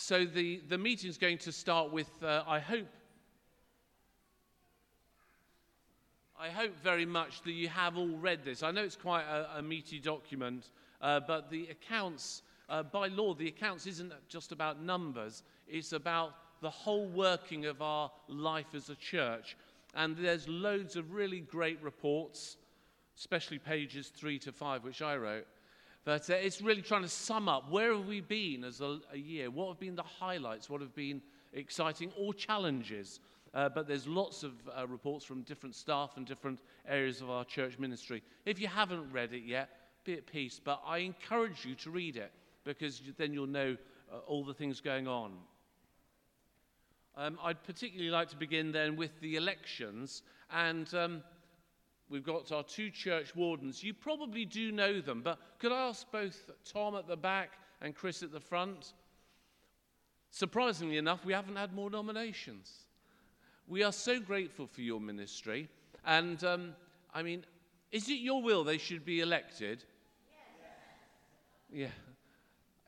so the, the meeting's going to start with, uh, I hope, I hope very much that you have all read this. I know it's quite a, a meaty document, uh, but the accounts, uh, by law, the accounts isn't just about numbers, it's about the whole working of our life as a church. And there's loads of really great reports, especially pages three to five, which I wrote. But uh, it's really trying to sum up where have we been as a, a year? What have been the highlights? What have been exciting or challenges? Uh, but there's lots of uh, reports from different staff and different areas of our church ministry. If you haven't read it yet, be at peace. But I encourage you to read it because then you'll know uh, all the things going on. Um, I'd particularly like to begin then with the elections. And um, we've got our two church wardens. You probably do know them, but could I ask both Tom at the back and Chris at the front? Surprisingly enough, we haven't had more nominations. We are so grateful for your ministry. And um, I mean, is it your will they should be elected? Yes. Yeah.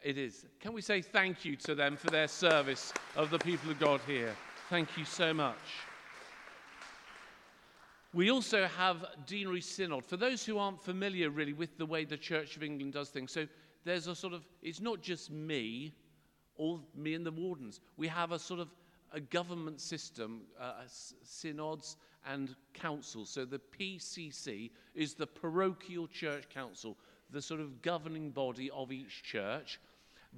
It is. Can we say thank you to them for their service of the people of God here? Thank you so much. We also have Deanery Synod. For those who aren't familiar really with the way the Church of England does things, so there's a sort of, it's not just me, all me and the wardens. We have a sort of a government system, uh, synods and councils. So the PCC is the parochial church council, the sort of governing body of each church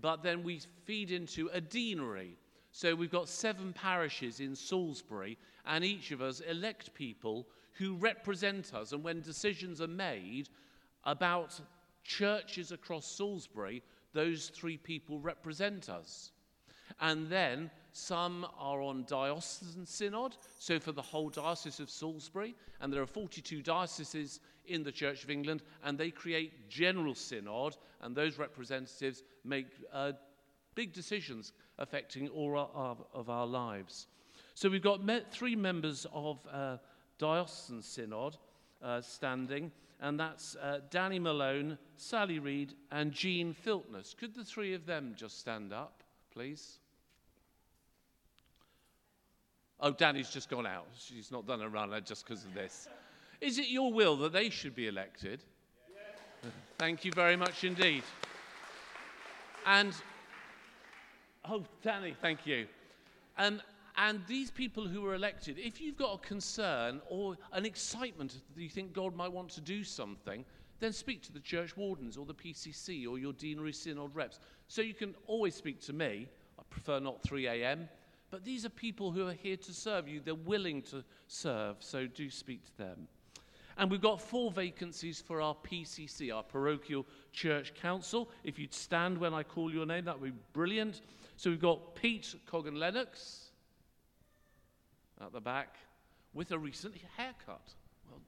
but then we feed into a deanery. So we've got seven parishes in Salisbury, and each of us elect people who represent us. And when decisions are made about churches across Salisbury, those three people represent us. And then some are on diocesan synod, so for the whole diocese of Salisbury, and there are 42 dioceses in the Church of England, and they create general synod, and those representatives make uh, big decisions affecting all of, of our lives. So we've got three members of uh, diocesan synod uh, standing, and that's uh, Danny Malone, Sally Reed, and Jean Filtness. Could the three of them just stand up, please? Oh, Danny's just gone out. She's not done a runner just because of this. Is it your will that they should be elected? Yes. Thank you very much indeed. And, oh, Danny, thank you. Um, and these people who were elected, if you've got a concern or an excitement that you think God might want to do something, then speak to the church wardens or the PCC or your deanery synod reps. So you can always speak to me. I prefer not 3 a.m. But these are people who are here to serve you. They're willing to serve, so do speak to them. And we've got four vacancies for our PCC, our Parochial Church Council. If you'd stand when I call your name, that would be brilliant. So we've got Pete Coggan Lennox at the back with a recent haircut. Well,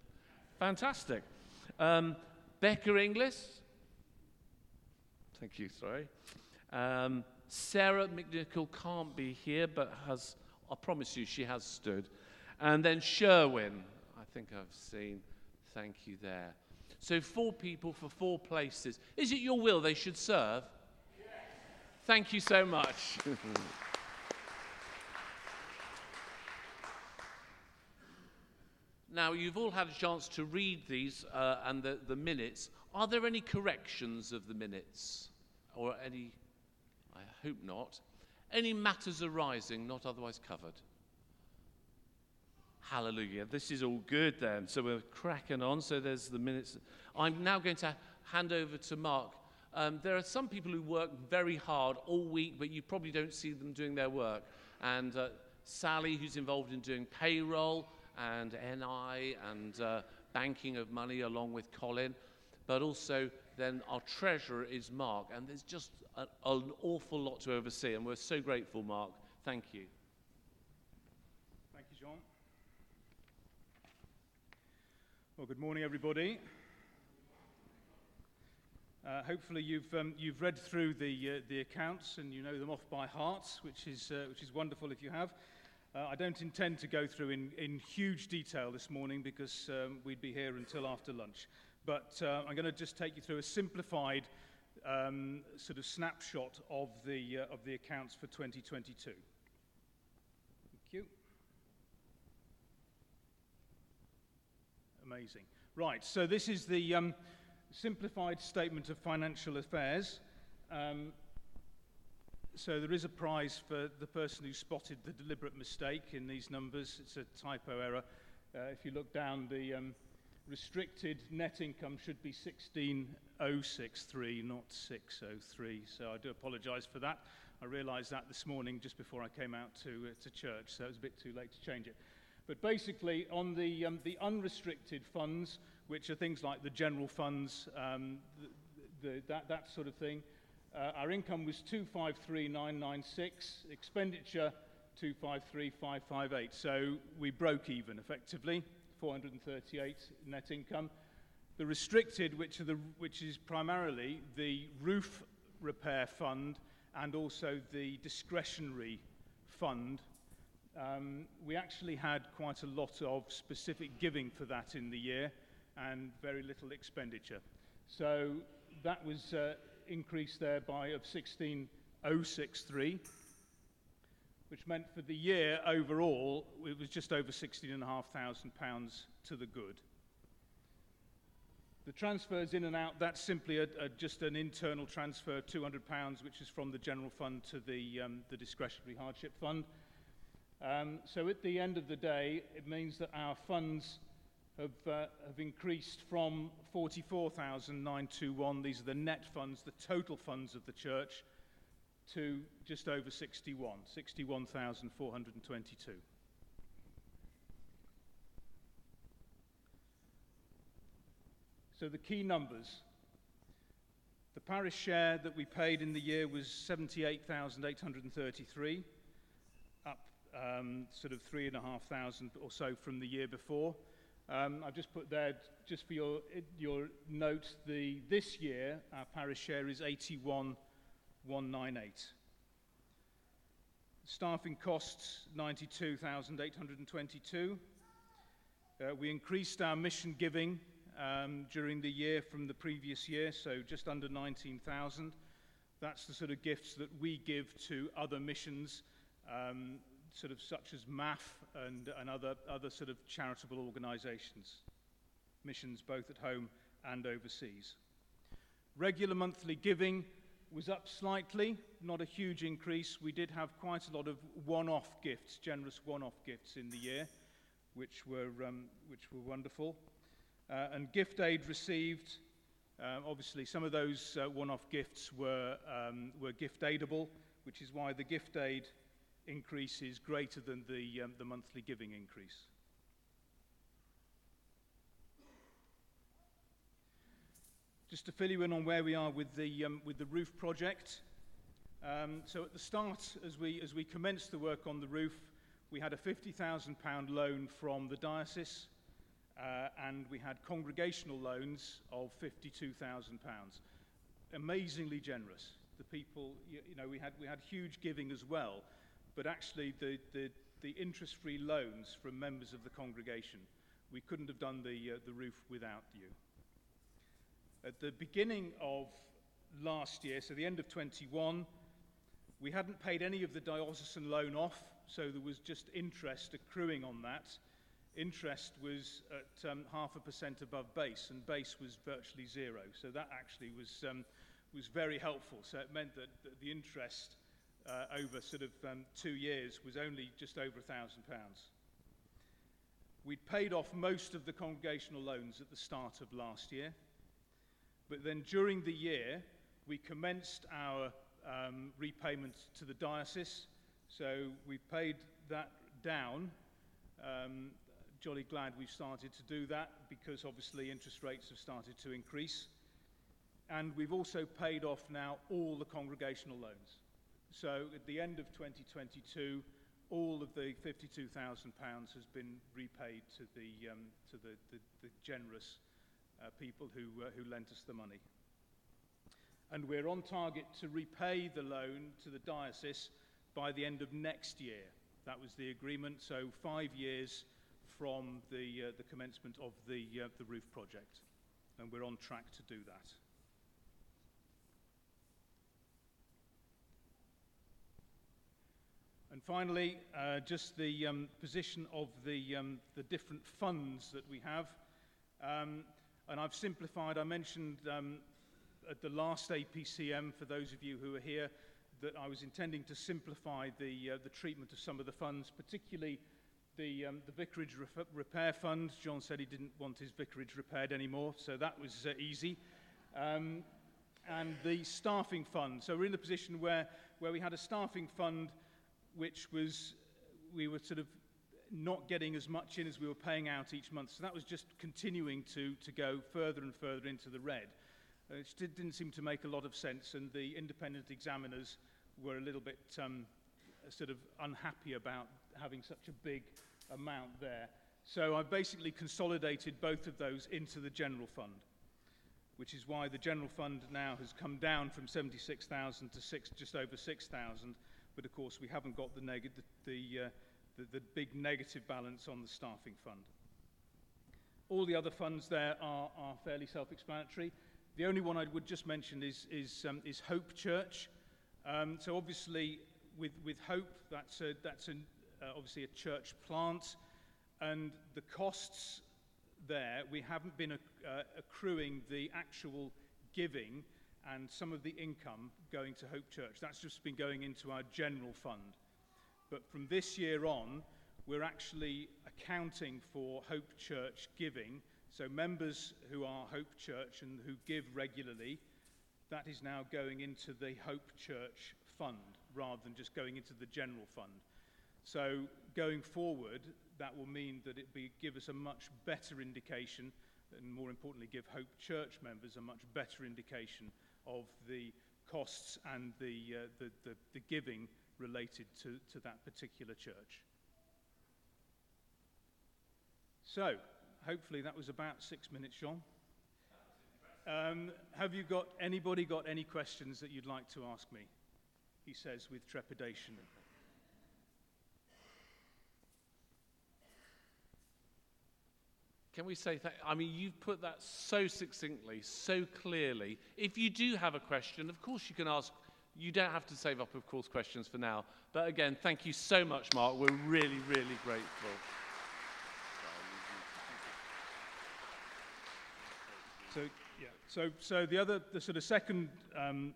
fantastic. Um, Becca Inglis. Thank you, sorry. Um, Sarah McNichol can't be here, but has, I promise you, she has stood. And then Sherwin, I think I've seen. Thank you there. So, four people for four places. Is it your will they should serve? Yes. Thank you so much. now, you've all had a chance to read these uh, and the, the minutes. Are there any corrections of the minutes? Or any I hope not, any matters arising not otherwise covered. Hallelujah. This is all good then. So we're cracking on. So there's the minutes. I'm now going to hand over to Mark. Um, there are some people who work very hard all week, but you probably don't see them doing their work. And uh, Sally, who's involved in doing payroll and NI and uh, banking of money, along with Colin. But also, then our treasurer is Mark. And there's just an, an awful lot to oversee, and we're so grateful, Mark. Thank you. Thank you, John. Well, good morning, everybody. Uh, hopefully, you've, um, you've read through the, uh, the accounts and you know them off by heart, which is, uh, which is wonderful if you have. Uh, I don't intend to go through in, in huge detail this morning because um, we'd be here until after lunch. But uh, I'm going to just take you through a simplified um, sort of snapshot of the, uh, of the accounts for 2022. Thank you. Amazing. Right, so this is the um, simplified statement of financial affairs. Um, so there is a prize for the person who spotted the deliberate mistake in these numbers. It's a typo error. Uh, if you look down, the um, restricted net income should be 16063, not 603. So I do apologize for that. I realized that this morning just before I came out to, uh, to church, so it was a bit too late to change it. But basically, on the, um, the unrestricted funds, which are things like the general funds, um, the, the, that, that sort of thing, uh, our income was 253,996, expenditure 253,558. So we broke even effectively, 438 net income. The restricted, which, the, which is primarily the roof repair fund and also the discretionary fund, um, we actually had quite a lot of specific giving for that in the year and very little expenditure. So that was uh, increase there by of 16063, which meant for the year overall it was just over 16,500 pounds to the good. The transfers in and out, that's simply a, a, just an internal transfer, £200, which is from the general fund to the, um, the discretionary hardship fund. Um, so at the end of the day, it means that our funds have, uh, have increased from 44,921, these are the net funds, the total funds of the church, to just over 61, 61,422. So the key numbers. The parish share that we paid in the year was 78,833, up um, sort of 3,500 or so from the year before. Um, I've just put there, just for your, your note, the, this year our parish share is 81,198. Staffing costs 92,822. Uh, we increased our mission giving um, during the year from the previous year, so just under 19,000. That's the sort of gifts that we give to other missions um, sort of such as MAF and, and other, other sort of charitable organizations, missions both at home and overseas. Regular monthly giving was up slightly, not a huge increase. We did have quite a lot of one-off gifts, generous one-off gifts in the year, which were, um, which were wonderful. Uh, and gift aid received, uh, obviously some of those uh, one-off gifts were, um, were gift aidable, which is why the gift aid increase is greater than the, um, the monthly giving increase. Just to fill you in on where we are with the, um, with the roof project. Um, so at the start, as we, as we commenced the work on the roof, we had a £50,000 loan from the diocese, uh, and we had congregational loans of £52,000. Amazingly generous. The people, you, you know, we had, we had huge giving as well, but actually the, the, the interest-free loans from members of the congregation. We couldn't have done the, uh, the roof without you. At the beginning of last year, so the end of 21, we hadn't paid any of the diocesan loan off, so there was just interest accruing on that. Interest was at um, half a percent above base, and base was virtually zero. So that actually was, um, was very helpful. So it meant that, that the interest uh, over sort of um, two years was only just over a thousand pounds. We'd paid off most of the congregational loans at the start of last year, but then during the year we commenced our um, repayment to the diocese, so we paid that down. Um, jolly glad we've started to do that because obviously interest rates have started to increase. And we've also paid off now all the congregational loans. So at the end of 2022, all of the £52,000 has been repaid to the, um, to the, the, the generous uh, people who, uh, who lent us the money. And we're on target to repay the loan to the diocese by the end of next year. That was the agreement, so five years from the, uh, the commencement of the, uh, the roof project. And we're on track to do that. And finally, uh, just the um, position of the, um, the different funds that we have. Um, and I've simplified, I mentioned um, at the last APCM, for those of you who are here, that I was intending to simplify the, uh, the treatment of some of the funds, particularly the, um, the Vicarage Ref- Repair Fund. John said he didn't want his vicarage repaired anymore, so that was uh, easy. Um, and the staffing fund. So we're in the position where, where we had a staffing fund which was, we were sort of not getting as much in as we were paying out each month. So that was just continuing to, to go further and further into the red. Uh, did, didn't seem to make a lot of sense, and the independent examiners were a little bit um, sort of unhappy about having such a big amount there. So I've basically consolidated both of those into the general fund, which is why the general fund now has come down from 76,000 to six, just over 6,000. But of course, we haven't got the, neg- the, the, uh, the, the big negative balance on the staffing fund. All the other funds there are, are fairly self-explanatory. The only one I would just mention is, is, um, is Hope Church. Um, so obviously, with, with Hope, that's, a, that's an, uh, obviously a church plant, and the costs there, we haven't been uh, accruing the actual giving and some of the income going to Hope Church. That's just been going into our general fund. But from this year on, we're actually accounting for Hope Church giving. So members who are Hope Church and who give regularly, that is now going into the Hope Church fund rather than just going into the general fund. So going forward, that will mean that it be, give us a much better indication, and more importantly, give Hope Church members a much better indication of the costs and the, uh, the, the, the giving related to, to that particular church. So, hopefully that was about six minutes, John. Um, have you got anybody got any questions that you'd like to ask me? He says with trepidation. Can we say that? I mean, you've put that so succinctly, so clearly. If you do have a question, of course you can ask. You don't have to save up, of course, questions for now. But again, thank you so much, Mark. We're really, really grateful. So, yeah. So, so the other, the sort of second um,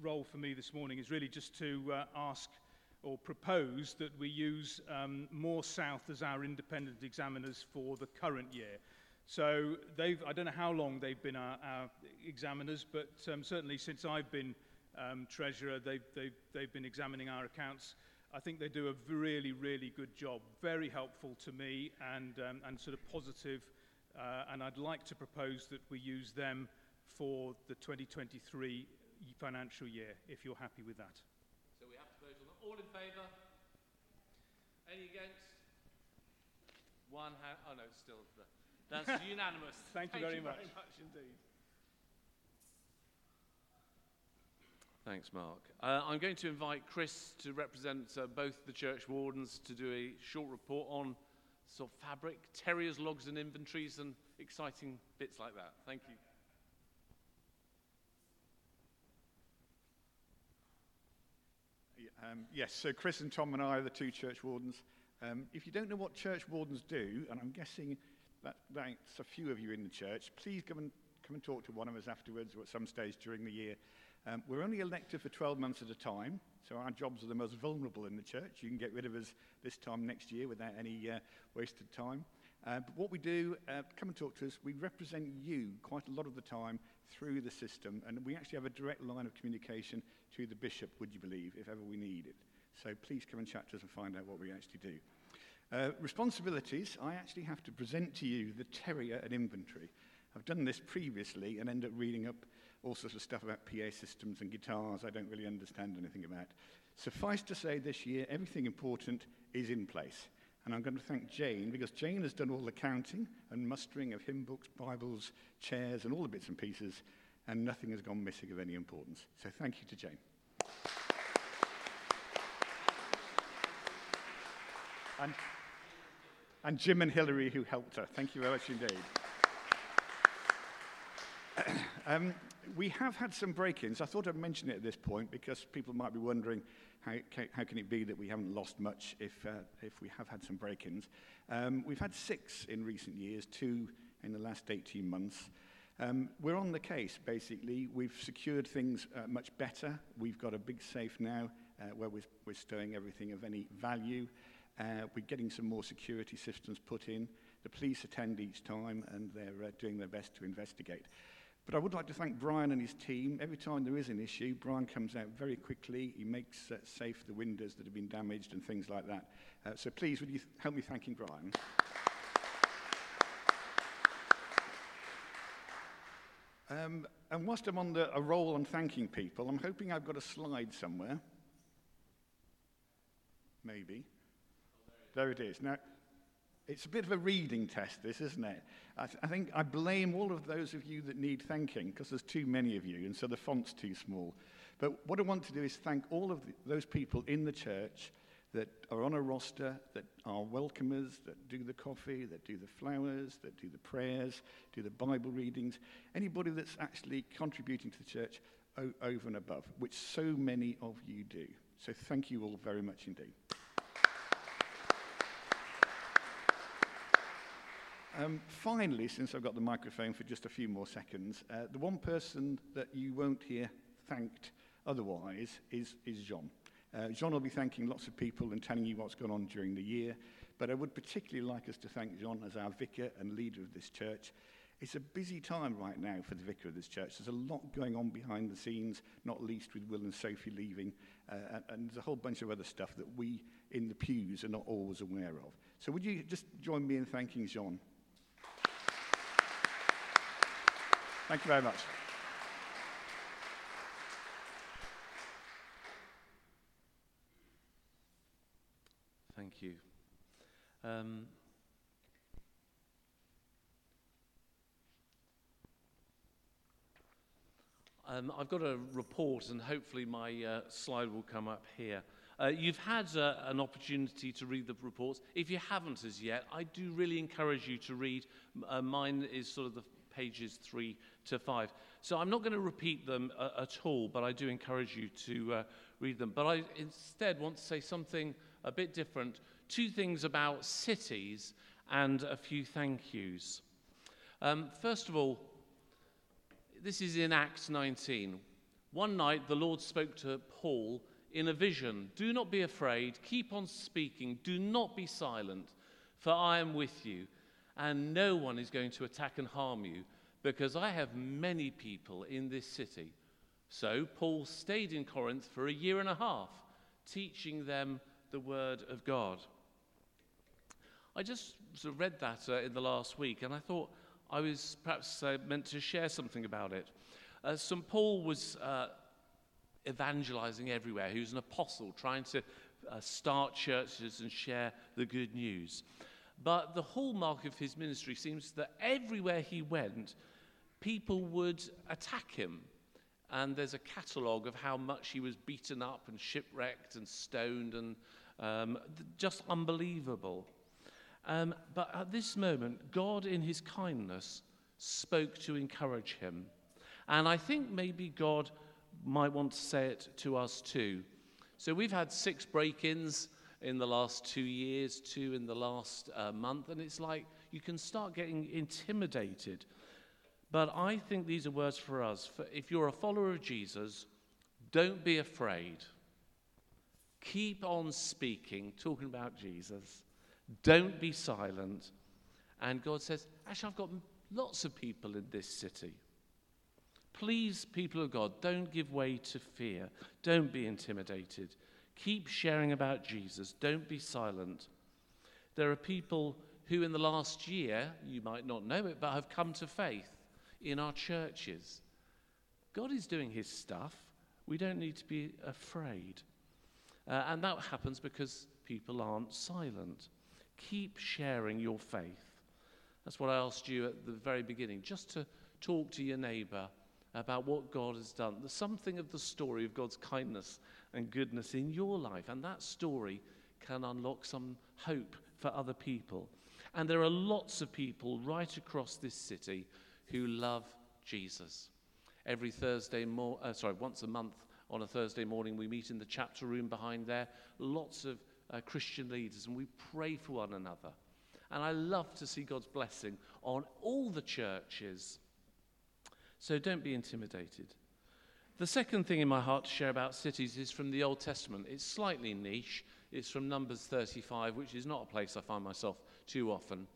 role for me this morning is really just to uh, ask or propose that we use um, Moore South as our independent examiners for the current year. So they've, I don't know how long they've been our, our examiners, but um, certainly since I've been um, treasurer, they've, they've, they've been examining our accounts. I think they do a really, really good job, very helpful to me and, um, and sort of positive. Uh, and I'd like to propose that we use them for the 2023 financial year, if you're happy with that. So we have to vote on them. All in favour? Any against? One hand. Oh no, it's still. The, that's unanimous. Thank you very much. very much indeed. Thanks, Mark. Uh, I'm going to invite Chris to represent uh, both the church wardens to do a short report on sort of fabric, terriers, logs, and inventories, and exciting bits like that. Thank you. Um, yes, so Chris and Tom and I are the two church wardens. Um, if you don't know what church wardens do, and I'm guessing that that's a few of you in the church, please come and, come and talk to one of us afterwards or at some stage during the year. Um, we're only elected for 12 months at a time, so our jobs are the most vulnerable in the church. You can get rid of us this time next year without any uh, wasted time. Uh, but what we do, uh, come and talk to us. We represent you quite a lot of the time through the system, and we actually have a direct line of communication to the bishop, would you believe, if ever we need it. So please come and chat to us and find out what we actually do. Uh, responsibilities, I actually have to present to you the terrier and inventory. I've done this previously and end up reading up all sorts of stuff about PA systems and guitars I don't really understand anything about. Suffice to say, this year, everything important is in place. And I'm going to thank Jane because Jane has done all the counting and mustering of hymn books, Bibles, chairs, and all the bits and pieces, and nothing has gone missing of any importance. So thank you to Jane. And, and Jim and Hilary who helped her. Thank you very much indeed. um, we have had some break-ins. I thought I'd mention it at this point because people might be wondering how, how can it be that we haven't lost much if, uh, if we have had some break-ins. Um, we've had six in recent years, two in the last 18 months. Um, we're on the case, basically. We've secured things uh, much better. We've got a big safe now uh, where we're, we're stowing everything of any value. Uh, we're getting some more security systems put in. The police attend each time and they're uh, doing their best to investigate. But I would like to thank Brian and his team. Every time there is an issue, Brian comes out very quickly. He makes uh, safe the windows that have been damaged and things like that. Uh, so please, would you help me thanking Brian? Um, and whilst I'm on the, a roll on thanking people, I'm hoping I've got a slide somewhere. Maybe. There it is. Now, it's a bit of a reading test, this, isn't it? I, th- I think I blame all of those of you that need thanking because there's too many of you, and so the font's too small. But what I want to do is thank all of the, those people in the church that are on a roster, that are welcomers, that do the coffee, that do the flowers, that do the prayers, do the Bible readings, anybody that's actually contributing to the church o- over and above, which so many of you do. So thank you all very much indeed. Um, finally, since I've got the microphone for just a few more seconds, uh, the one person that you won't hear thanked otherwise is, is John. Uh, John will be thanking lots of people and telling you what's gone on during the year, but I would particularly like us to thank John as our vicar and leader of this church. It's a busy time right now for the vicar of this church. There's a lot going on behind the scenes, not least with Will and Sophie leaving, uh, and, and there's a whole bunch of other stuff that we in the pews are not always aware of. So would you just join me in thanking John? Thank you very much. Thank you. Um, um, I've got a report, and hopefully my uh, slide will come up here. Uh, you've had uh, an opportunity to read the reports. If you haven't as yet, I do really encourage you to read. Uh, mine is sort of the pages three to five. So I'm not going to repeat them uh, at all, but I do encourage you to uh, read them. But I instead want to say something a bit different two things about cities and a few thank yous. Um, first of all, this is in Acts 19. One night the Lord spoke to Paul in a vision Do not be afraid, keep on speaking, do not be silent, for I am with you, and no one is going to attack and harm you, because I have many people in this city. So Paul stayed in Corinth for a year and a half, teaching them the word of God. I just sort of read that uh, in the last week, and I thought I was perhaps uh, meant to share something about it. Uh, St. Paul was uh, evangelizing everywhere. He was an apostle trying to uh, start churches and share the good news. But the hallmark of his ministry seems that everywhere he went, people would attack him. And there's a catalogue of how much he was beaten up and shipwrecked and stoned and um, just unbelievable. Um, but at this moment, God, in his kindness, spoke to encourage him. And I think maybe God might want to say it to us too. So we've had six break ins in the last two years, two in the last uh, month, and it's like you can start getting intimidated. But I think these are words for us. For if you're a follower of Jesus, don't be afraid. Keep on speaking, talking about Jesus. Don't be silent. And God says, Actually, I've got lots of people in this city. Please, people of God, don't give way to fear. Don't be intimidated. Keep sharing about Jesus. Don't be silent. There are people who, in the last year, you might not know it, but have come to faith in our churches. God is doing his stuff. We don't need to be afraid. Uh, and that happens because people aren't silent. Keep sharing your faith. That's what I asked you at the very beginning, just to talk to your neighbor about what God has done. Something of the story of God's kindness and goodness in your life, and that story can unlock some hope for other people. And there are lots of people right across this city who love Jesus. every Thursday, mo- uh, sorry, once a month on a Thursday morning, we meet in the chapter room behind there. Lots of uh, Christian leaders, and we pray for one another. And I love to see God's blessing on all the churches. So don't be intimidated. The second thing in my heart to share about cities is from the Old Testament. It's slightly niche. It's from Numbers 35, which is not a place I find myself too often.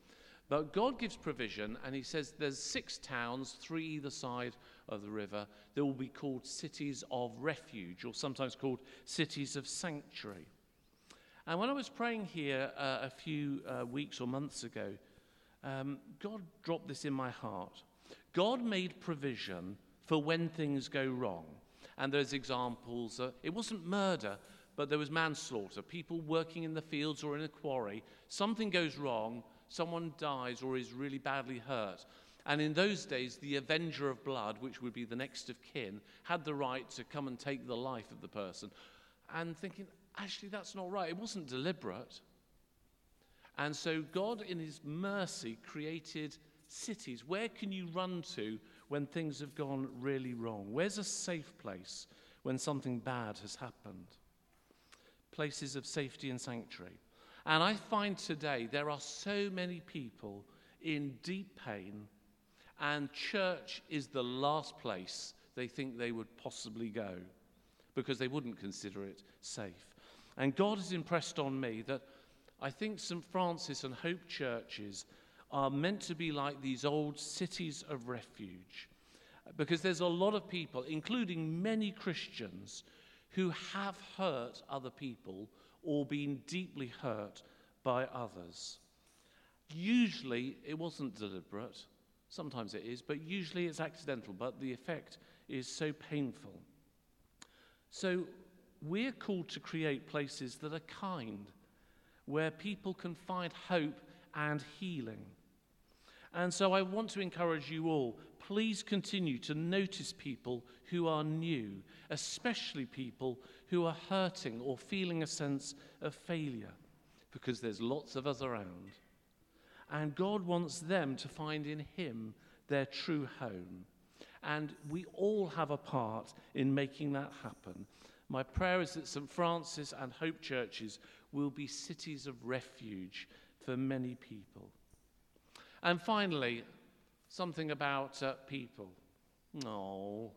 But God gives provision, and He says there's six towns, three either side of the river, that will be called cities of refuge, or sometimes called cities of sanctuary. And when I was praying here uh, a few uh, weeks or months ago, um, God dropped this in my heart. God made provision for when things go wrong. And there's examples. It wasn't murder, but there was manslaughter. People working in the fields or in a quarry. Something goes wrong, someone dies or is really badly hurt. And in those days, the avenger of blood, which would be the next of kin, had the right to come and take the life of the person. And thinking, actually, that's not right. It wasn't deliberate. And so God, in His mercy, created cities. Where can you run to when things have gone really wrong? Where's a safe place when something bad has happened? Places of safety and sanctuary. And I find today there are so many people in deep pain, and church is the last place they think they would possibly go because they wouldn't consider it safe. And God has impressed on me that I think St. Francis and Hope churches are meant to be like these old cities of refuge. Because there's a lot of people, including many Christians, who have hurt other people or been deeply hurt by others. Usually it wasn't deliberate, sometimes it is, but usually it's accidental, but the effect is so painful. So we're called to create places that are kind, where people can find hope and healing. And so I want to encourage you all please continue to notice people who are new, especially people who are hurting or feeling a sense of failure, because there's lots of us around. And God wants them to find in Him their true home. And we all have a part in making that happen. My prayer is that St. Francis and Hope churches will be cities of refuge for many people. And finally, something about uh, people. No.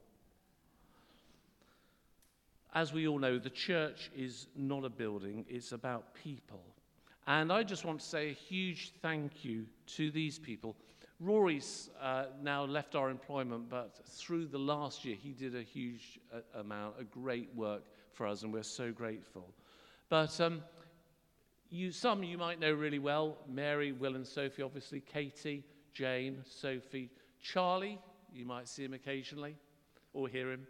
As we all know, the church is not a building, it's about people. And I just want to say a huge thank you to these people. Rory's uh, now left our employment, but through the last year, he did a huge uh, amount, a great work for us, and we're so grateful. But um, you, some you might know really well Mary, Will, and Sophie, obviously, Katie, Jane, Sophie, Charlie, you might see him occasionally or hear him,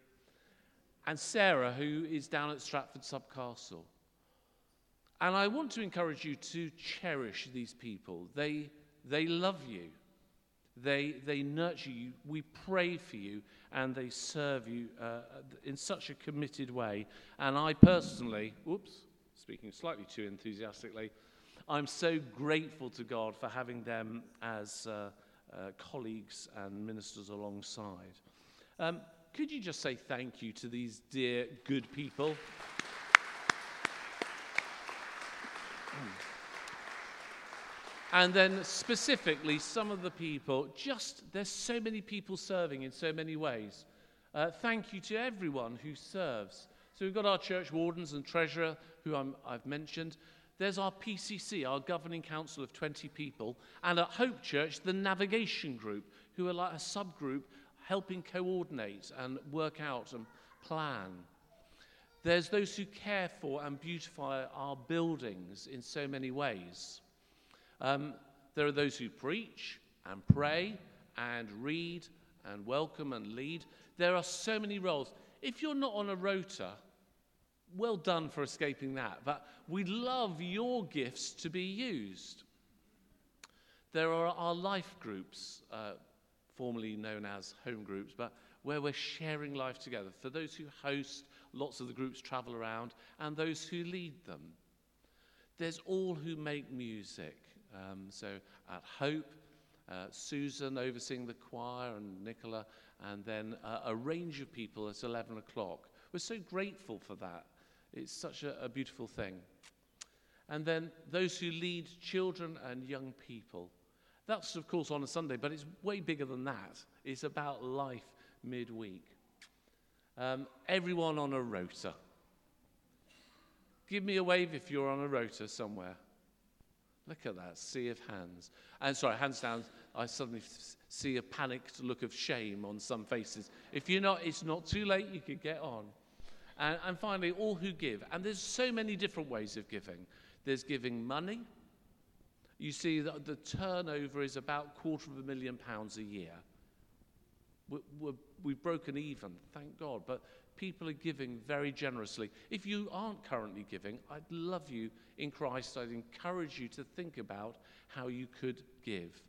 and Sarah, who is down at Stratford-sub-Castle. And I want to encourage you to cherish these people. They, they love you, they, they nurture you, we pray for you, and they serve you uh, in such a committed way. And I personally, whoops, speaking slightly too enthusiastically, I'm so grateful to God for having them as uh, uh, colleagues and ministers alongside. Um, could you just say thank you to these dear, good people? And then specifically, some of the people, just there's so many people serving in so many ways. Uh, thank you to everyone who serves. So we've got our church wardens and treasurer, who i have mentioned. There's our PCC, our governing council of 20 people. And at Hope Church, the navigation group, who are like a subgroup helping coordinate and work out and plan. There's those who care for and beautify our buildings in so many ways. Um, there are those who preach and pray and read and welcome and lead. There are so many roles. If you're not on a rota, well done for escaping that. But we'd love your gifts to be used. There are our life groups, uh, formerly known as home groups, but where we're sharing life together. For those who host, lots of the groups travel around, and those who lead them. There's all who make music. Um, so at Hope, uh, Susan overseeing the choir and Nicola, and then uh, a range of people at 11 o'clock. We're so grateful for that. It's such a, a beautiful thing. And then those who lead children and young people. That's, of course, on a Sunday, but it's way bigger than that. It's about life midweek. Um, everyone on a rota. Give me a wave if you're on a rota somewhere. Look at that sea of hands. And sorry, hands down. I suddenly f- see a panicked look of shame on some faces. If you're not, it's not too late. You could get on. And, and finally, all who give. And there's so many different ways of giving. There's giving money. You see that the turnover is about quarter of a million pounds a year. We're, we have broken even, thank God. But people are giving very generously. If you aren't currently giving, I'd love you in Christ. I'd encourage you to think about how you could give.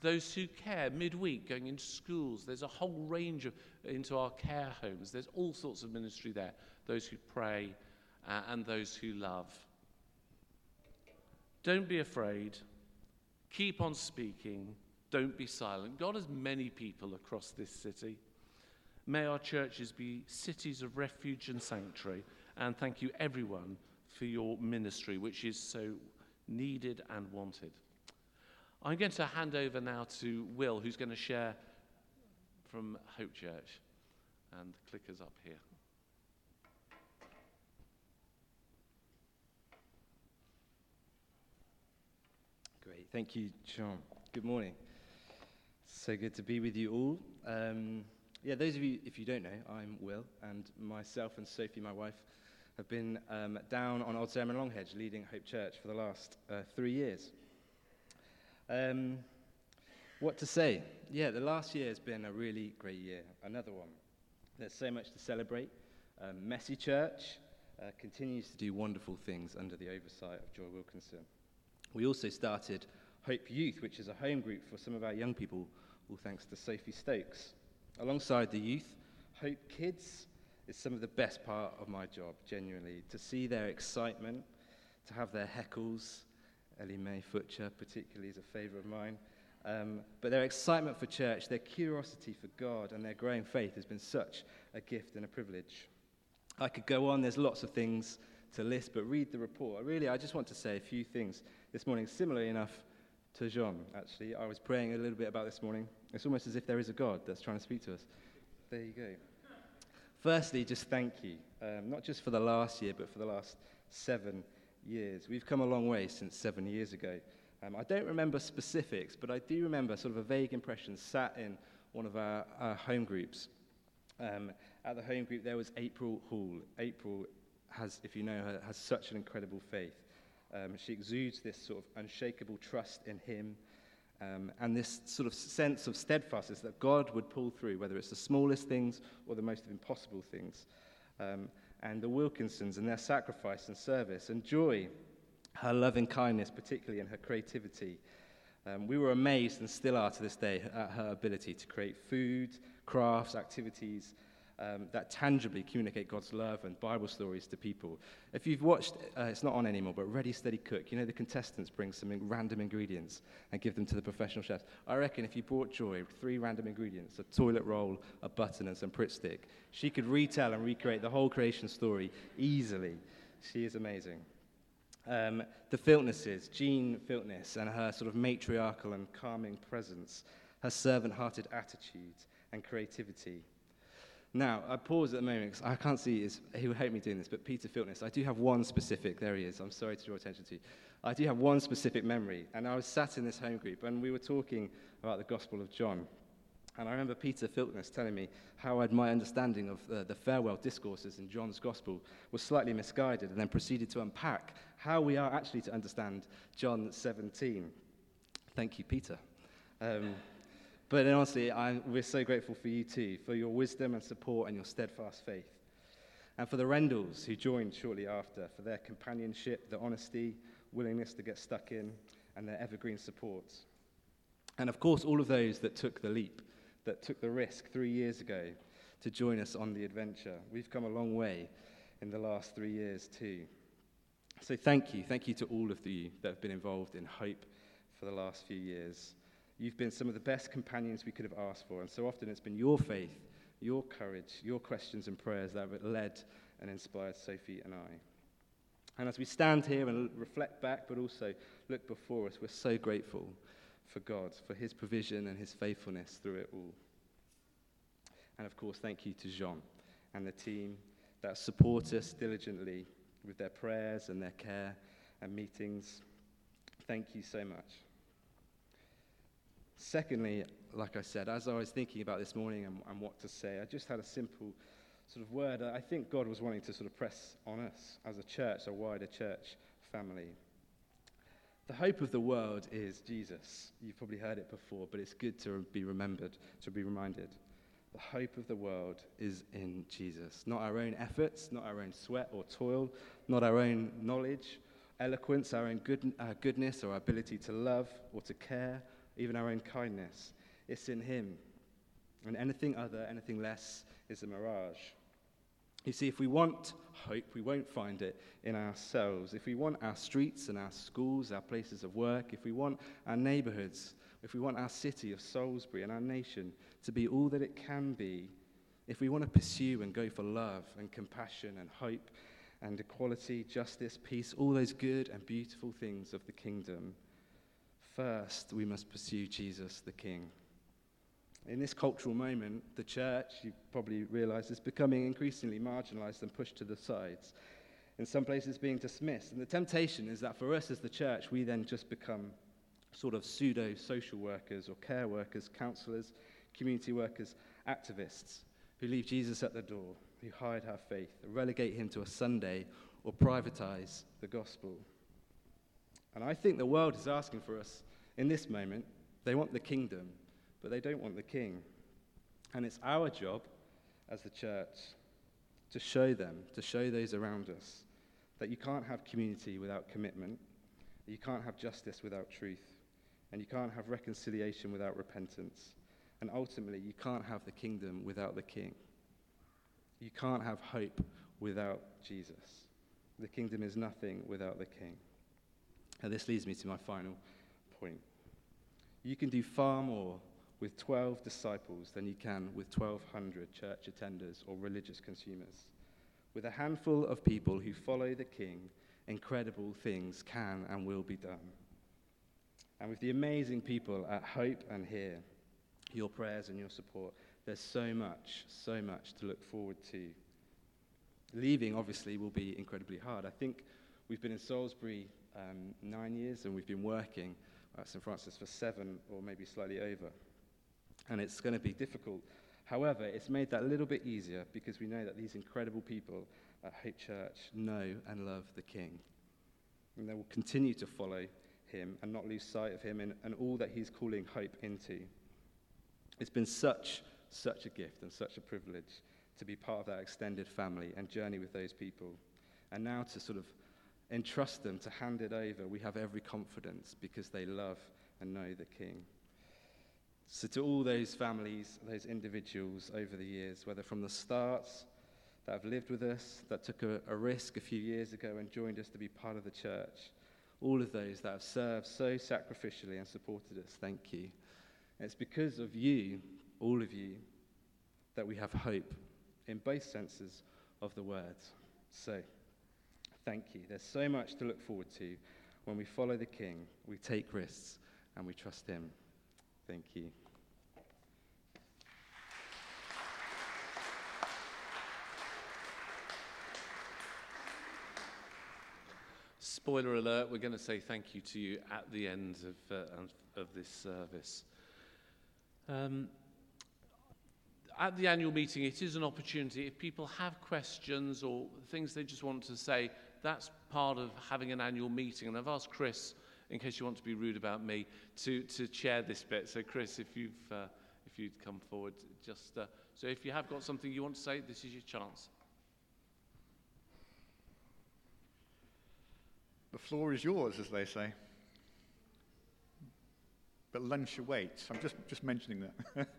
Those who care midweek, going into schools, there's a whole range of into our care homes. There's all sorts of ministry there. Those who pray uh, and those who love. Don't be afraid. Keep on speaking. Don't be silent. God has many people across this city. May our churches be cities of refuge and sanctuary. And thank you, everyone, for your ministry, which is so needed and wanted. I'm going to hand over now to Will, who's going to share from Hope Church. And the clicker's up here. Great. Thank you, John. Good morning. So good to be with you all. Um, yeah, those of you, if you don't know, I'm Will, and myself and Sophie, my wife, have been um, down on Old Sarum and Longhedge leading Hope Church for the last uh, three years. Um, what to say? Yeah, the last year has been a really great year. Another one. There's so much to celebrate. Um, Messy Church uh, continues to do wonderful things under the oversight of Joy Wilkinson. We also started Hope Youth, which is a home group for some of our young people, all thanks to Sophie Stokes. Alongside the youth, Hope Kids is some of the best part of my job, genuinely. To see their excitement, to have their heckles. Ellie Mae Futcher, particularly, is a favourite of mine. Um, but their excitement for church, their curiosity for God, and their growing faith has been such a gift and a privilege. I could go on, there's lots of things to list, but read the report. Really, I just want to say a few things this morning, similarly enough to Jean, actually. I was praying a little bit about this morning. It's almost as if there is a God that's trying to speak to us. There you go. Firstly, just thank you, um, not just for the last year, but for the last seven years. We've come a long way since seven years ago. Um, I don't remember specifics, but I do remember sort of a vague impression sat in one of our, our home groups. Um, at the home group, there was April Hall. April has, if you know her, has such an incredible faith. Um, she exudes this sort of unshakable trust in him um, and this sort of sense of steadfastness that God would pull through, whether it's the smallest things or the most impossible things. And the Wilkinsons and their sacrifice and service and joy, her loving kindness, particularly in her creativity. Um, we were amazed and still are to this day at her ability to create food, crafts, activities um, that tangibly communicate God's love and Bible stories to people. If you've watched, uh, it's not on anymore, but Ready Steady Cook, you know the contestants bring some random ingredients and give them to the professional chefs. I reckon if you brought Joy three random ingredients, a toilet roll, a button, and some Pritt stick, she could retell and recreate the whole creation story easily. She is amazing. Um, the Filtnesses, Jean Filtness, and her sort of matriarchal and calming presence, her servant hearted attitude and creativity. Now, I pause at the moment because I can't see his, he will hate me doing this, but Peter Filtness, I do have one specific, there he is, I'm sorry to draw attention to. you. I do have one specific memory, and I was sat in this home group, and we were talking about the Gospel of John. And I remember Peter Filtness telling me how I'd, my understanding of uh, the farewell discourses in John's Gospel was slightly misguided, and then proceeded to unpack how we are actually to understand John 17. Thank you, Peter. Um, but honestly, I'm, we're so grateful for you too, for your wisdom and support and your steadfast faith. And for the Rendals who joined shortly after, for their companionship, their honesty, willingness to get stuck in, and their evergreen support. And of course, all of those that took the leap, that took the risk three years ago to join us on the adventure. We've come a long way in the last three years too. So thank you. Thank you to all of you that have been involved in Hope for the last few years. You've been some of the best companions we could have asked for, and so often it's been your faith, your courage, your questions and prayers that have led and inspired Sophie and I. And as we stand here and reflect back, but also look before us, we're so grateful for God, for his provision and his faithfulness through it all. And of course, thank you to Jean and the team that support us diligently with their prayers and their care and meetings. Thank you so much. Secondly, like I said, as I was thinking about this morning and, and, what to say, I just had a simple sort of word I think God was wanting to sort of press on us as a church, a wider church family. The hope of the world is Jesus. You've probably heard it before, but it's good to be remembered, to be reminded. The hope of the world is in Jesus. Not our own efforts, not our own sweat or toil, not our own knowledge, eloquence, our own good, uh, goodness or our ability to love or to care, even our own kindness. It's in Him. And anything other, anything less, is a mirage. You see, if we want hope, we won't find it in ourselves. If we want our streets and our schools, our places of work, if we want our neighborhoods, if we want our city of Salisbury and our nation to be all that it can be, if we want to pursue and go for love and compassion and hope and equality, justice, peace, all those good and beautiful things of the kingdom, first we must pursue Jesus the King. In this cultural moment, the church, you probably realize, is becoming increasingly marginalized and pushed to the sides. In some places, being dismissed. And the temptation is that for us as the church, we then just become sort of pseudo social workers or care workers, counselors, community workers, activists who leave Jesus at the door, who hide our faith, relegate him to a Sunday, or privatize the gospel. And I think the world is asking for us in this moment. They want the kingdom, but they don't want the king. And it's our job as the church to show them, to show those around us, that you can't have community without commitment, you can't have justice without truth, and you can't have reconciliation without repentance. And ultimately, you can't have the kingdom without the king. You can't have hope without Jesus. The kingdom is nothing without the king. And this leads me to my final point. You can do far more with 12 disciples than you can with 1,200 church attenders or religious consumers. With a handful of people who follow the king, incredible things can and will be done. And with the amazing people at Hope and here, your prayers and your support, there's so much, so much to look forward to. Leaving, obviously, will be incredibly hard. I think we've been in Salisbury um, nine years and we've been working Uh, St. Francis for seven or maybe slightly over. And it's going to be difficult. However, it's made that a little bit easier because we know that these incredible people at Hope Church know and love the King. And they will continue to follow him and not lose sight of him and, and all that he's calling hope into. It's been such, such a gift and such a privilege to be part of that extended family and journey with those people. And now to sort of entrust them, to hand it over, we have every confidence because they love and know the King. So, to all those families, those individuals over the years, whether from the start, that have lived with us, that took a, a risk a few years ago and joined us to be part of the church, all of those that have served so sacrificially and supported us, thank you. It's because of you, all of you, that we have hope in both senses of the word. So, thank you. There's so much to look forward to when we follow the King, we take risks, and we trust Him. Thank you. Spoiler alert, we're going to say thank you to you at the end of, uh, of this service. Um, at the annual meeting, it is an opportunity. If people have questions or things they just want to say, that's part of having an annual meeting. And I've asked Chris, in case you want to be rude about me, to, to chair this bit. So, Chris, if, you've, uh, if you'd come forward, just uh, so if you have got something you want to say, this is your chance. The floor is yours, as they say. But lunch awaits. I'm just, just mentioning that.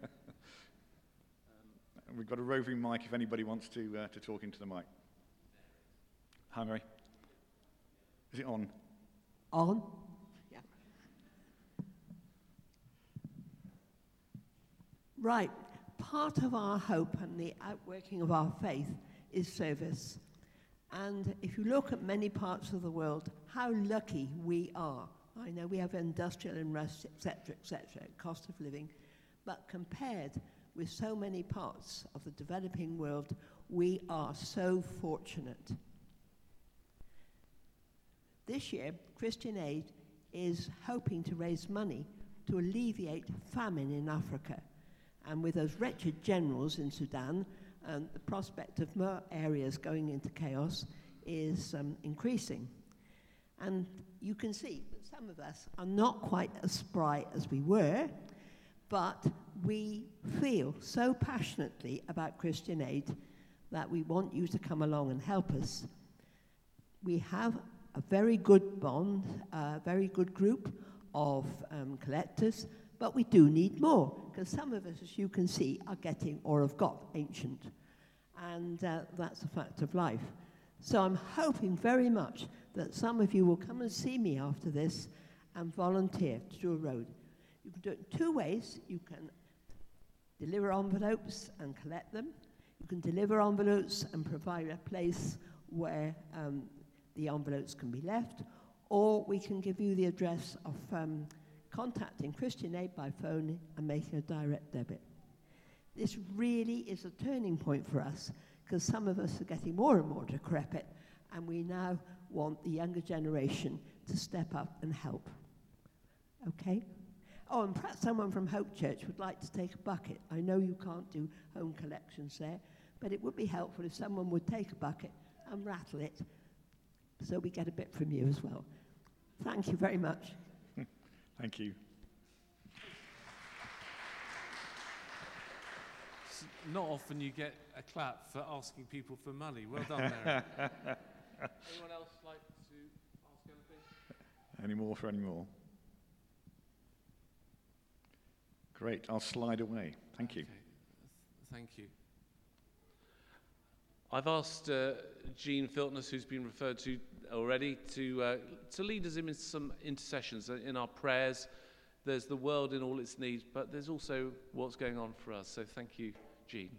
We've got a roving mic if anybody wants to, uh, to talk into the mic. Hi, Mary. Is it on? On? Yeah. Right. Part of our hope and the outworking of our faith is service. And if you look at many parts of the world, how lucky we are. I know we have industrial unrest, etc., etc., cost of living, but compared with so many parts of the developing world, we are so fortunate. This year, Christian Aid is hoping to raise money to alleviate famine in Africa. And with those wretched generals in Sudan, um, the prospect of more areas going into chaos is um, increasing. And you can see that some of us are not quite as spry as we were, but we feel so passionately about Christian aid that we want you to come along and help us. We have a very good bond, a very good group of um, collectors, but we do need more because some of us, as you can see, are getting or have got ancient. And uh, that's a fact of life. So I'm hoping very much that some of you will come and see me after this and volunteer to do a road. You can do it in two ways. You can deliver envelopes and collect them. You can deliver envelopes and provide a place where um, the envelopes can be left, or we can give you the address of um, contacting Christian Aid by phone and making a direct debit. This really is a turning point for us because some of us are getting more and more decrepit, and we now want the younger generation to step up and help. Okay? Oh, and perhaps someone from Hope Church would like to take a bucket. I know you can't do home collections there, but it would be helpful if someone would take a bucket and rattle it so we get a bit from you as well. Thank you very much. Thank you. Not often you get a clap for asking people for money. Well done, Mary. Anyone else like to ask anything? Any more for any more? Great. I'll slide away. Thank you. Okay. Thank you. I've asked uh, Jean Filtness, who's been referred to already, to, uh, to lead us in some intercessions in our prayers. There's the world in all its needs, but there's also what's going on for us. So thank you, Jean.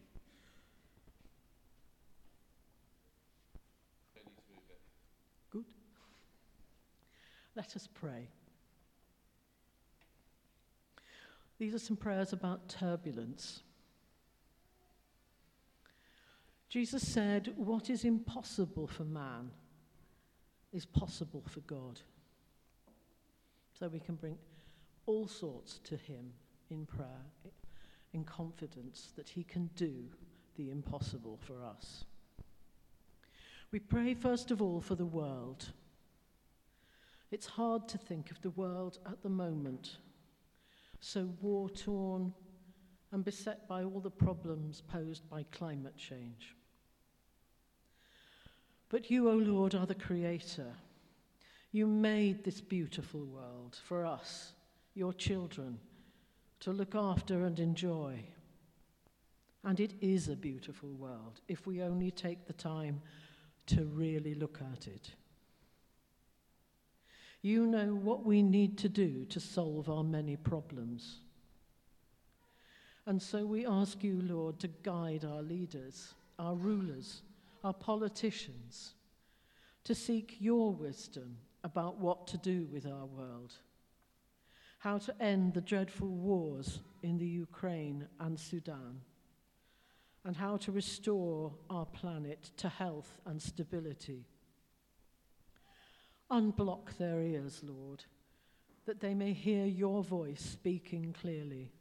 Good. Let us pray. These are some prayers about turbulence. Jesus said, What is impossible for man is possible for God. So we can bring all sorts to Him in prayer, in confidence that He can do the impossible for us. We pray, first of all, for the world. It's hard to think of the world at the moment, so war torn and beset by all the problems posed by climate change. But you, O Lord, are the creator. You made this beautiful world for us, your children, to look after and enjoy. And it is a beautiful world if we only take the time to really look at it. You know what we need to do to solve our many problems. And so we ask you, Lord, to guide our leaders, our rulers, our politicians, to seek your wisdom about what to do with our world, how to end the dreadful wars in the Ukraine and Sudan, and how to restore our planet to health and stability. Unblock their ears, Lord, that they may hear your voice speaking clearly.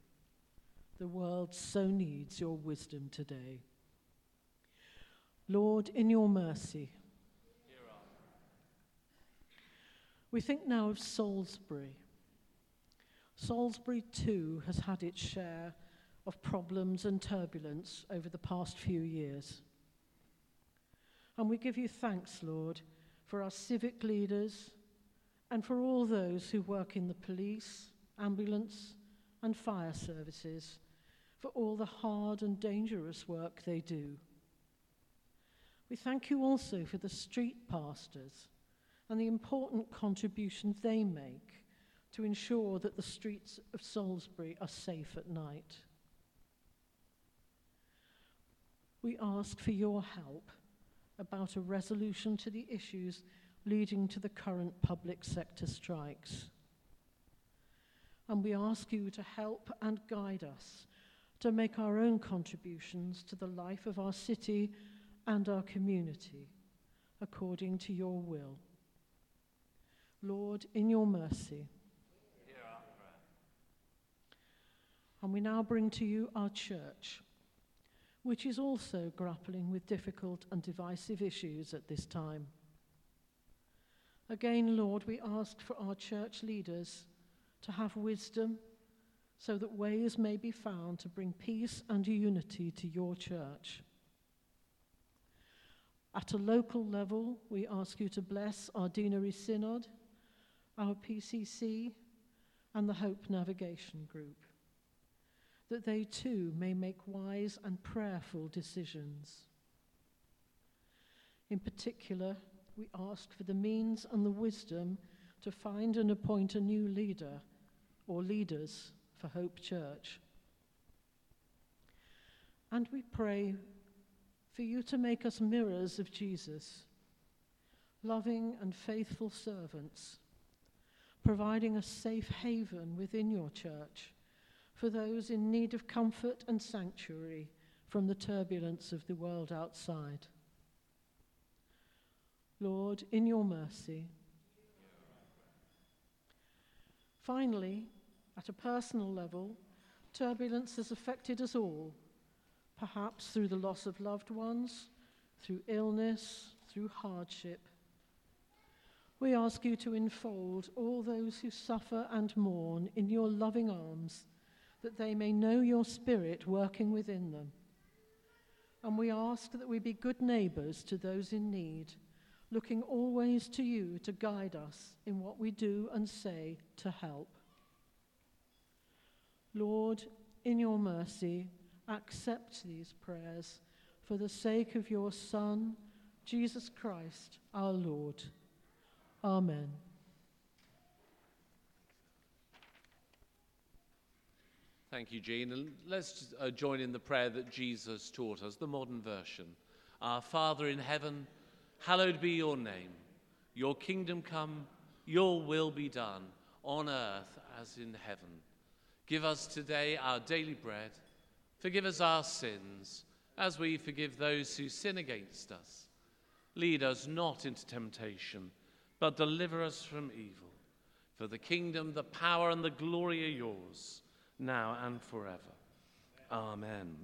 The world so needs your wisdom today. Lord, in your mercy, we think now of Salisbury. Salisbury too has had its share of problems and turbulence over the past few years. And we give you thanks, Lord, for our civic leaders and for all those who work in the police, ambulance, and fire services, for all the hard and dangerous work they do. We thank you also for the street pastors and the important contribution they make to ensure that the streets of Salisbury are safe at night. we ask for your help about a resolution to the issues leading to the current public sector strikes. And we ask you to help and guide us to make our own contributions to the life of our city and our community according to your will. Lord, in your mercy. And we now bring to you our church, which is also grappling with difficult and divisive issues at this time. Again, Lord, we ask for our church leaders to have wisdom so that ways may be found to bring peace and unity to your church. At a local level, we ask you to bless our Deanery Synod, our PCC, and the Hope Navigation Group, that they too may make wise and prayerful decisions. In particular, we ask for the means and the wisdom to find and appoint a new leader or leaders for Hope Church. And we pray for you to make us mirrors of Jesus, loving and faithful servants, providing a safe haven within your church for those in need of comfort and sanctuary from the turbulence of the world outside. Lord, in your mercy. Finally, at a personal level, turbulence has affected us all, perhaps through the loss of loved ones, through illness, through hardship. We ask you to enfold all those who suffer and mourn in your loving arms, that they may know your spirit working within them. And we ask that we be good neighbours to those in need looking always to you to guide us in what we do and say to help. Lord, in your mercy, accept these prayers for the sake of your Son, Jesus Christ, our Lord. Amen. Thank you, Jean. And let's uh, join in the prayer that Jesus taught us, the modern version. Our Father in heaven, Hallowed be your name. Your kingdom come, your will be done, on earth as in heaven. Give us today our daily bread. Forgive us our sins, as we forgive those who sin against us. Lead us not into temptation, but deliver us from evil. For the kingdom, the power, and the glory are yours, now and forever. Amen.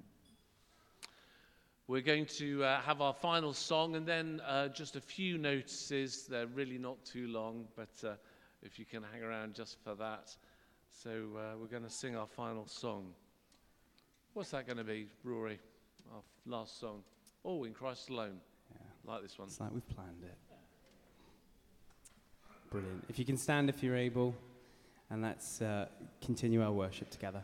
We're going to uh, have our final song and then uh, just a few notices. They're really not too long, but uh, if you can hang around just for that. So uh, we're going to sing our final song. What's that going to be, Rory? Our last song. Oh, in Christ alone. Yeah. Like this one. It's like we've planned it. Brilliant. If you can stand if you're able, and let's uh, continue our worship together.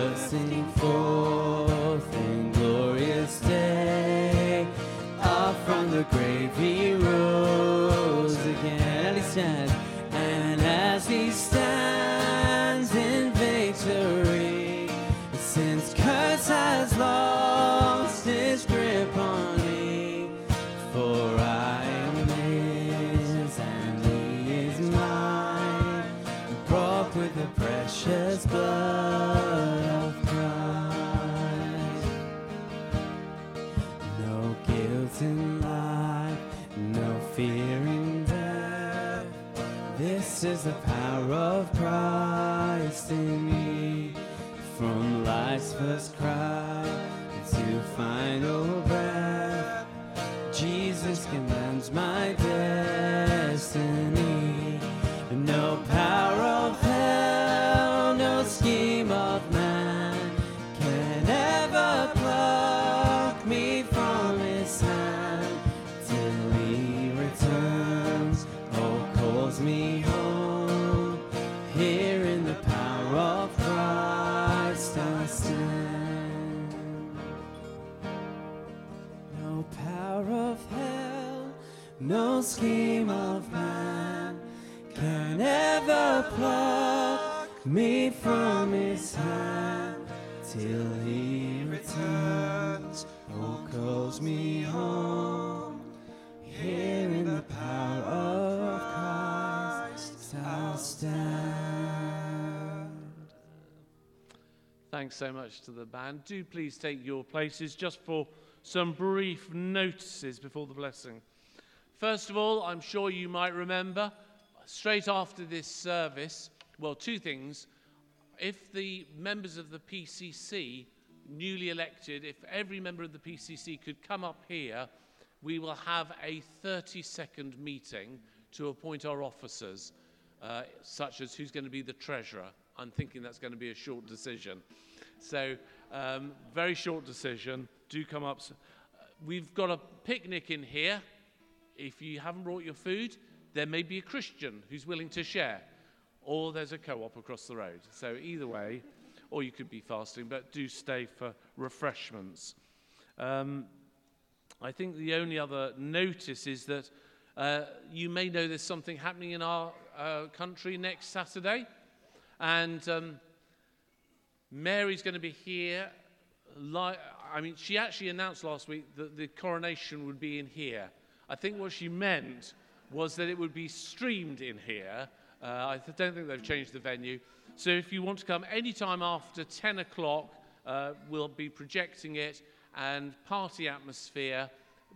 no scheme of man can ever pluck me from his hand till he returns or calls me home. Here in the power of Christ I'll stand. Thanks so much to the band. Do please take your places just for some brief notices before the blessing. First of all, I'm sure you might remember, straight after this service, well, two things. If the members of the PCC, newly elected, if every member of the PCC could come up here, we will have a 30 second meeting to appoint our officers, uh, such as who's going to be the treasurer. I'm thinking that's going to be a short decision. So, um, very short decision. Do come up. uh, We've got a picnic in here. If you haven't brought your food, there may be a Christian who's willing to share, or there's a co op across the road. So, either way, or you could be fasting, but do stay for refreshments. Um, I think the only other notice is that uh, you may know there's something happening in our uh, country next Saturday. And um, Mary's going to be here. Li- I mean, she actually announced last week that the coronation would be in here. I think what she meant was that it would be streamed in here. Uh, I don't think they've changed the venue. So if you want to come anytime after 10 o'clock, uh, we'll be projecting it and party atmosphere,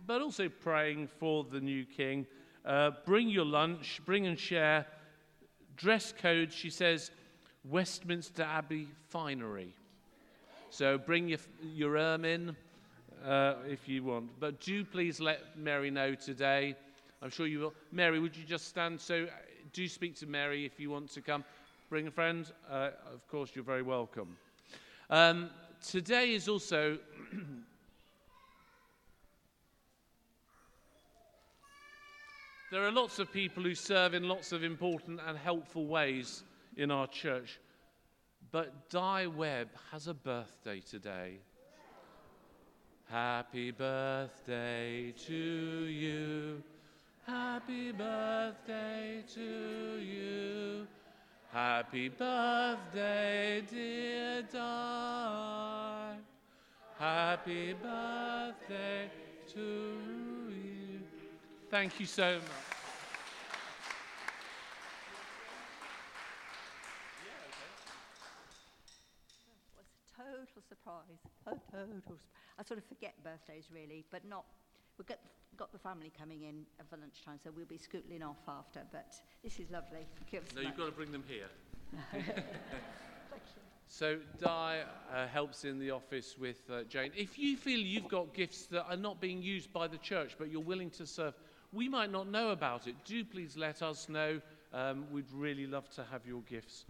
but also praying for the new king. Uh, bring your lunch, bring and share. Dress code, she says, Westminster Abbey finery. So bring your, your ermine uh, if you want. But do please let Mary know today. I'm sure you will. Mary, would you just stand? So uh, do speak to Mary if you want to come. Bring a friend. Uh, of course, you're very welcome. Um, today is also. there are lots of people who serve in lots of important and helpful ways in our church. But Di Webb has a birthday today. Happy birthday to you. Happy birthday to you. Happy birthday, dear Di. Happy birthday to you. Thank you so much. was a total surprise. A total. Sp- I sort of forget birthdays really, but not. We've got, got the family coming in for lunchtime, so we'll be scootling off after. But this is lovely. Thank you ever so No, you've got to bring them here. So Di uh, helps in the office with uh, Jane. If you feel you've got gifts that are not being used by the church, but you're willing to serve, we might not know about it. Do please let us know. Um, we'd really love to have your gifts.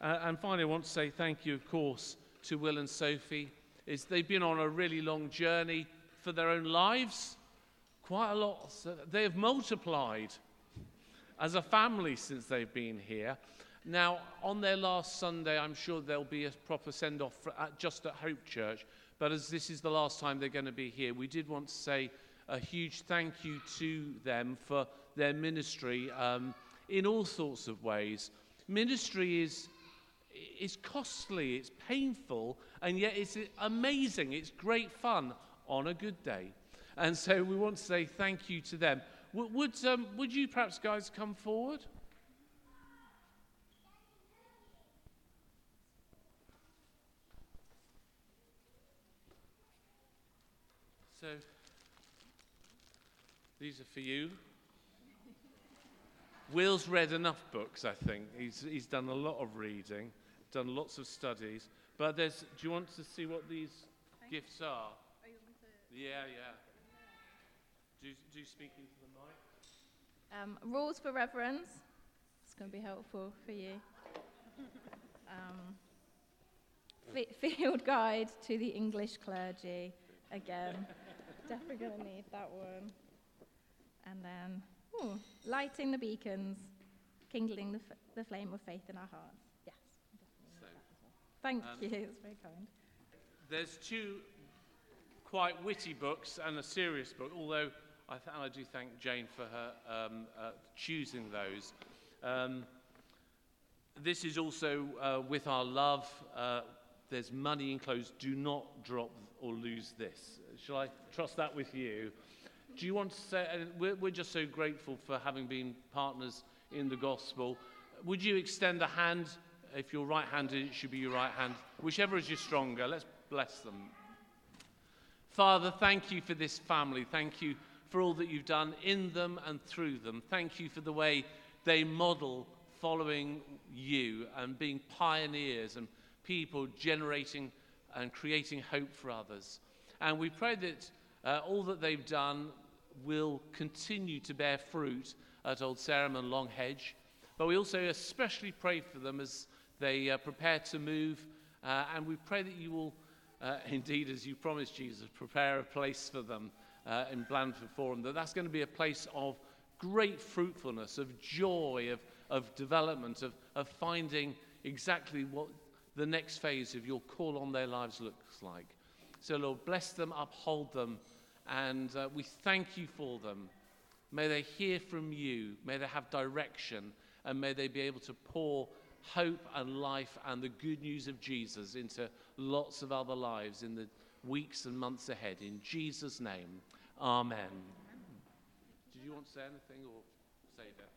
Uh, and finally, I want to say thank you, of course, to Will and Sophie. Is they've been on a really long journey for their own lives, quite a lot. So they have multiplied as a family since they've been here. Now, on their last Sunday, I'm sure there'll be a proper send off just at Hope Church. But as this is the last time they're going to be here, we did want to say a huge thank you to them for their ministry um, in all sorts of ways. Ministry is, is costly, it's painful, and yet it's amazing. It's great fun on a good day. And so we want to say thank you to them. Would, um, would you perhaps, guys, come forward? So, these are for you. Will's read enough books, I think. He's, he's done a lot of reading, done lots of studies. But there's, do you want to see what these gifts are? are yeah, yeah. Do, do you speak into the mic? Um, rules for reverence. It's going to be helpful for you. Um, field guide to the English clergy. Again, definitely going to need that one. And then ooh, lighting the beacons, kindling the, f- the flame of faith in our hearts. Thank um, you. It's very kind. There's two quite witty books and a serious book, although I, th- I do thank Jane for her um, uh, choosing those. Um, this is also uh, with our love. Uh, there's money enclosed. Do not drop or lose this. Shall I trust that with you? Do you want to say, we're, we're just so grateful for having been partners in the gospel. Would you extend a hand? If you're right handed, it should be your right hand. Whichever is your stronger, let's bless them. Father, thank you for this family. Thank you for all that you've done in them and through them. Thank you for the way they model following you and being pioneers and people generating and creating hope for others. And we pray that uh, all that they've done will continue to bear fruit at Old Sarum and Longhedge. But we also especially pray for them as they uh, prepare to move. Uh, and we pray that you will, uh, indeed, as you promised, Jesus, prepare a place for them uh, in Blandford Forum, that that's going to be a place of great fruitfulness, of joy, of, of development, of, of finding exactly what the next phase of your call on their lives looks like. So, Lord, bless them, uphold them, and uh, we thank you for them. May they hear from you, may they have direction, and may they be able to pour hope and life and the good news of Jesus into lots of other lives in the weeks and months ahead. In Jesus' name. Amen. Did you want to say anything or say that?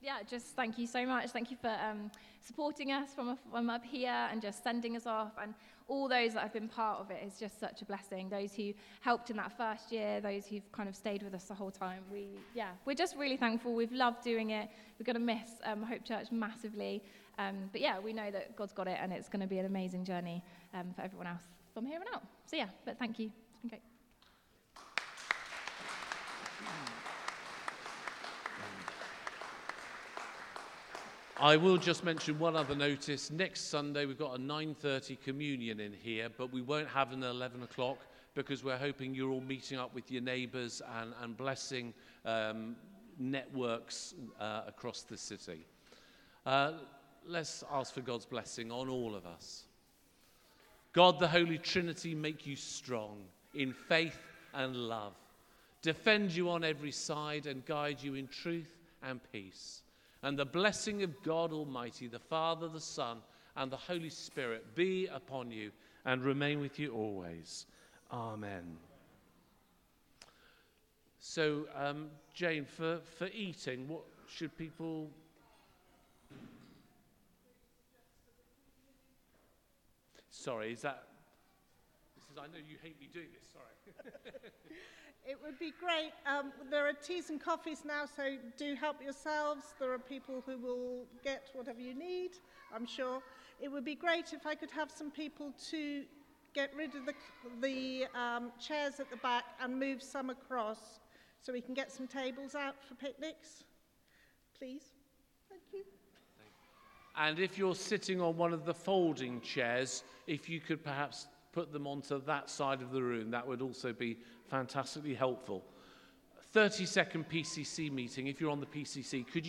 Yeah, just thank you so much. Thank you for um, supporting us from, from up here and just sending us off. And all those that have been part of it is just such a blessing. Those who helped in that first year, those who've kind of stayed with us the whole time. We, yeah, we're just really thankful. We've loved doing it. We're going to miss um, Hope Church massively. Um, but yeah, we know that God's got it and it's going to be an amazing journey um, for everyone else from here on out. So yeah, but thank you. It's been great. I will just mention one other notice. Next Sunday, we've got a 9.30 communion in here, but we won't have an 11 o'clock because we're hoping you're all meeting up with your neighbours and, and blessing um, networks uh, across the city. Uh, let's ask for God's blessing on all of us. God, the Holy Trinity, make you strong in faith and love, defend you on every side, and guide you in truth and peace. And the blessing of God Almighty, the Father, the Son, and the Holy Spirit be upon you and remain with you always. Amen. So, um, Jane, for, for eating, what should people. Sorry, is that. This is, I know you hate me doing this, sorry. It would be great. Um, there are teas and coffees now, so do help yourselves. There are people who will get whatever you need, I'm sure. It would be great if I could have some people to get rid of the, the um, chairs at the back and move some across so we can get some tables out for picnics. Please. Thank you. And if you're sitting on one of the folding chairs, if you could perhaps put them onto that side of the room, that would also be fantastically helpful. 30 second PCC meeting, if you're on the PCC, could you